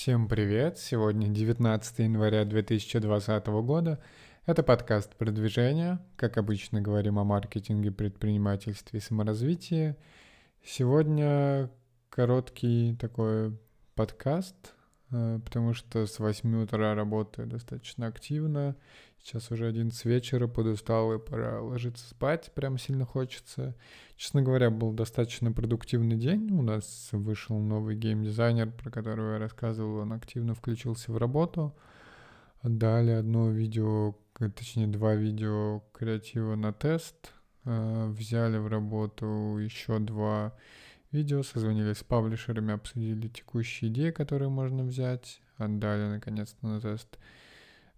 Всем привет! Сегодня 19 января 2020 года. Это подкаст продвижения. Как обычно, говорим о маркетинге, предпринимательстве и саморазвитии. Сегодня короткий такой подкаст, потому что с 8 утра работаю достаточно активно. Сейчас уже 11 вечера, подустал и пора ложиться спать, прям сильно хочется. Честно говоря, был достаточно продуктивный день. У нас вышел новый геймдизайнер, про которого я рассказывал, он активно включился в работу. Дали одно видео, точнее два видео креатива на тест. Э, взяли в работу еще два созвонились с паблишерами, обсудили текущие идеи, которые можно взять. Отдали наконец-то на тест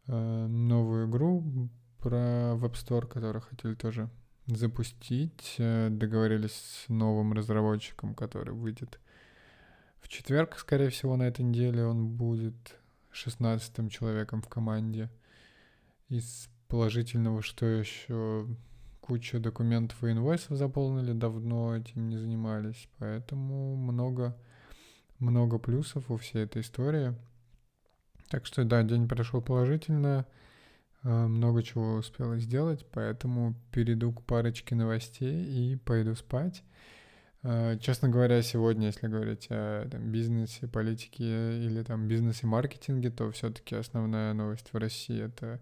Э, новую игру про Web Store, которую хотели тоже запустить. Э, договорились с новым разработчиком, который выйдет в четверг, скорее всего, на этой неделе. Он будет шестнадцатым человеком в команде. Из положительного, что еще куча документов и инвойсов заполнили, давно этим не занимались. Поэтому много, много плюсов у всей этой истории — так что да, день прошел положительно, э, много чего успела сделать, поэтому перейду к парочке новостей и пойду спать. Э, честно говоря, сегодня, если говорить о там, бизнесе, политике или там бизнесе, маркетинге, то все-таки основная новость в России это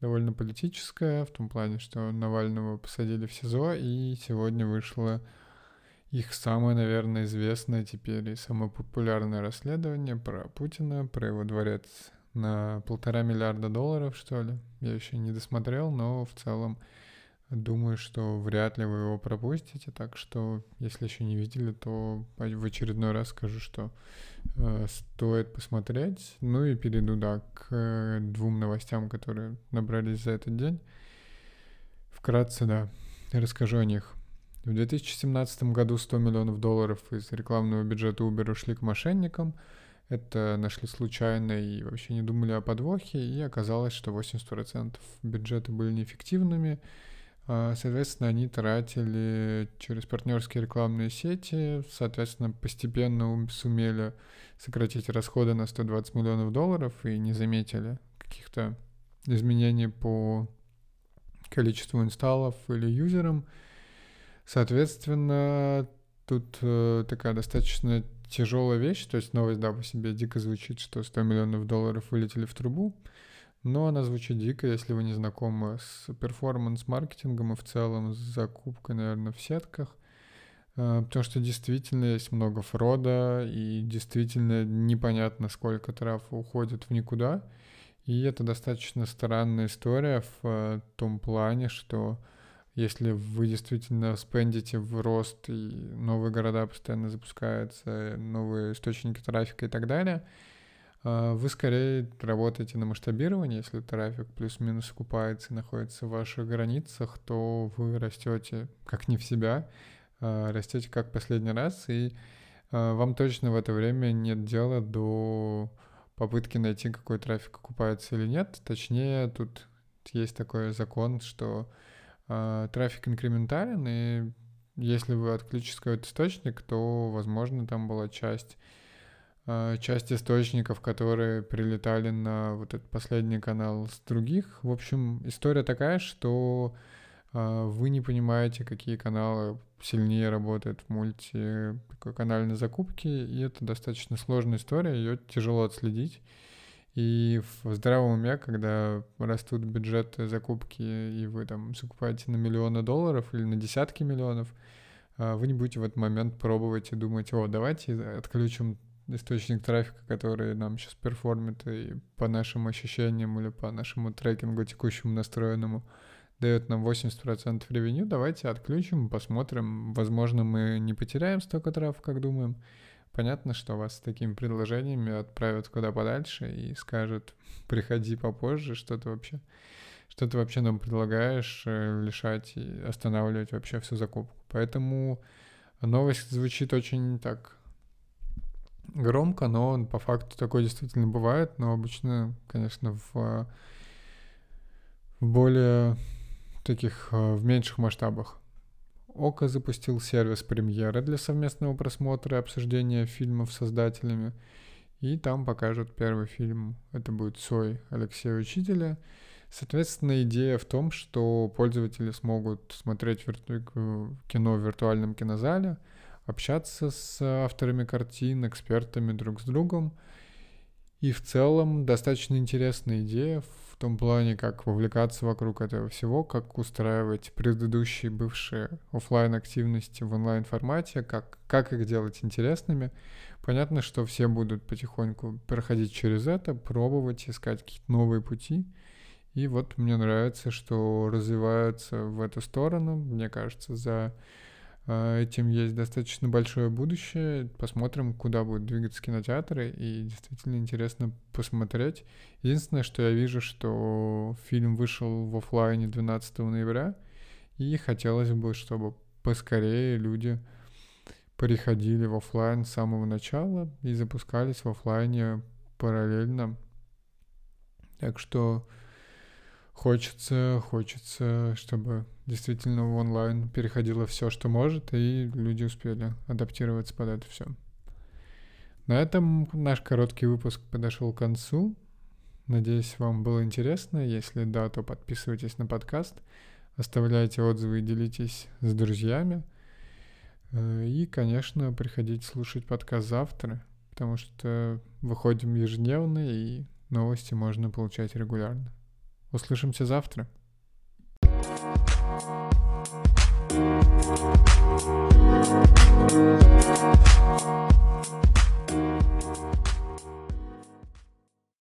довольно политическая, в том плане, что Навального посадили в СИЗО, и сегодня вышло их самое, наверное, известное теперь и самое популярное расследование про Путина, про его дворец на полтора миллиарда долларов, что ли. Я еще не досмотрел, но в целом думаю, что вряд ли вы его пропустите. Так что, если еще не видели, то в очередной раз скажу, что э, стоит посмотреть. Ну и перейду, да, к э, двум новостям, которые набрались за этот день. Вкратце, да, расскажу о них. В 2017 году 100 миллионов долларов из рекламного бюджета Uber ушли к мошенникам. Это нашли случайно и вообще не думали о подвохе, и оказалось, что 80% бюджета были неэффективными. А, соответственно, они тратили через партнерские рекламные сети, соответственно, постепенно сумели сократить расходы на 120 миллионов долларов и не заметили каких-то изменений по количеству инсталлов или юзерам. Соответственно, тут э, такая достаточно тяжелая вещь, то есть новость, да, по себе дико звучит, что 100 миллионов долларов вылетели в трубу, но она звучит дико, если вы не знакомы с перформанс-маркетингом и в целом с закупкой, наверное, в сетках, э, потому что действительно есть много фрода, и действительно непонятно, сколько трафа уходит в никуда, и это достаточно странная история в э, том плане, что если вы действительно спендите в рост, и новые города постоянно запускаются, новые источники трафика и так далее, вы скорее работаете на масштабирование. Если трафик плюс-минус окупается и находится в ваших границах, то вы растете как не в себя, а, растете как последний раз, и а, вам точно в это время нет дела до попытки найти, какой трафик окупается или нет. Точнее, тут есть такой закон, что трафик инкрементален, и если вы отключите какой-то источник, то, возможно, там была часть, часть источников, которые прилетали на вот этот последний канал с других. В общем, история такая, что э, вы не понимаете, какие каналы сильнее работают в мультиканальной закупке, и это достаточно сложная история, ее тяжело отследить. И в здравом уме, когда растут бюджеты закупки, и вы там закупаете на миллионы долларов или на десятки миллионов, а, вы не будете в этот момент пробовать и думать, о, давайте отключим источник трафика, который нам сейчас перформит и по нашим ощущениям или по нашему трекингу текущему настроенному дает нам 80% revenue, давайте отключим, посмотрим, возможно, мы не потеряем столько трафа, как думаем, Понятно, что вас с такими предложениями отправят куда подальше и скажут, приходи попозже, что ты вообще, что ты вообще нам предлагаешь э, лишать и останавливать вообще всю закупку. Поэтому новость звучит очень так громко, но по факту такое действительно бывает, но обычно, конечно, в, в более таких, э, в меньших масштабах. Ока запустил сервис премьеры для совместного просмотра и обсуждения фильмов с создателями. и там покажут первый фильм. Это будет «Сой» Алексея Учителя. Соответственно, идея в том, что пользователи смогут смотреть вирту... кино в виртуальном кинозале, общаться с авторами картин, экспертами друг с другом. И в целом достаточно интересная идея в том плане, как вовлекаться вокруг этого всего, как устраивать предыдущие бывшие офлайн активности в онлайн формате, как, как их делать интересными. Понятно, что все будут потихоньку проходить через это, пробовать, искать какие-то новые пути. И вот мне нравится, что развиваются в эту сторону. Мне кажется, за этим есть достаточно большое будущее. Посмотрим, куда будут двигаться кинотеатры. И действительно интересно посмотреть. Единственное, что я вижу, что фильм вышел в офлайне 12 ноября. И хотелось бы, чтобы поскорее люди переходили в офлайн с самого начала и запускались в офлайне параллельно. Так что хочется, хочется, чтобы действительно в онлайн переходило все, что может, и люди успели адаптироваться под это все. На этом наш короткий выпуск подошел к концу. Надеюсь, вам было интересно. Если да, то подписывайтесь на подкаст, оставляйте отзывы и делитесь с друзьями. Э, и, конечно, приходите слушать подкаст завтра, потому что выходим ежедневно, и новости можно получать регулярно. Услышимся завтра.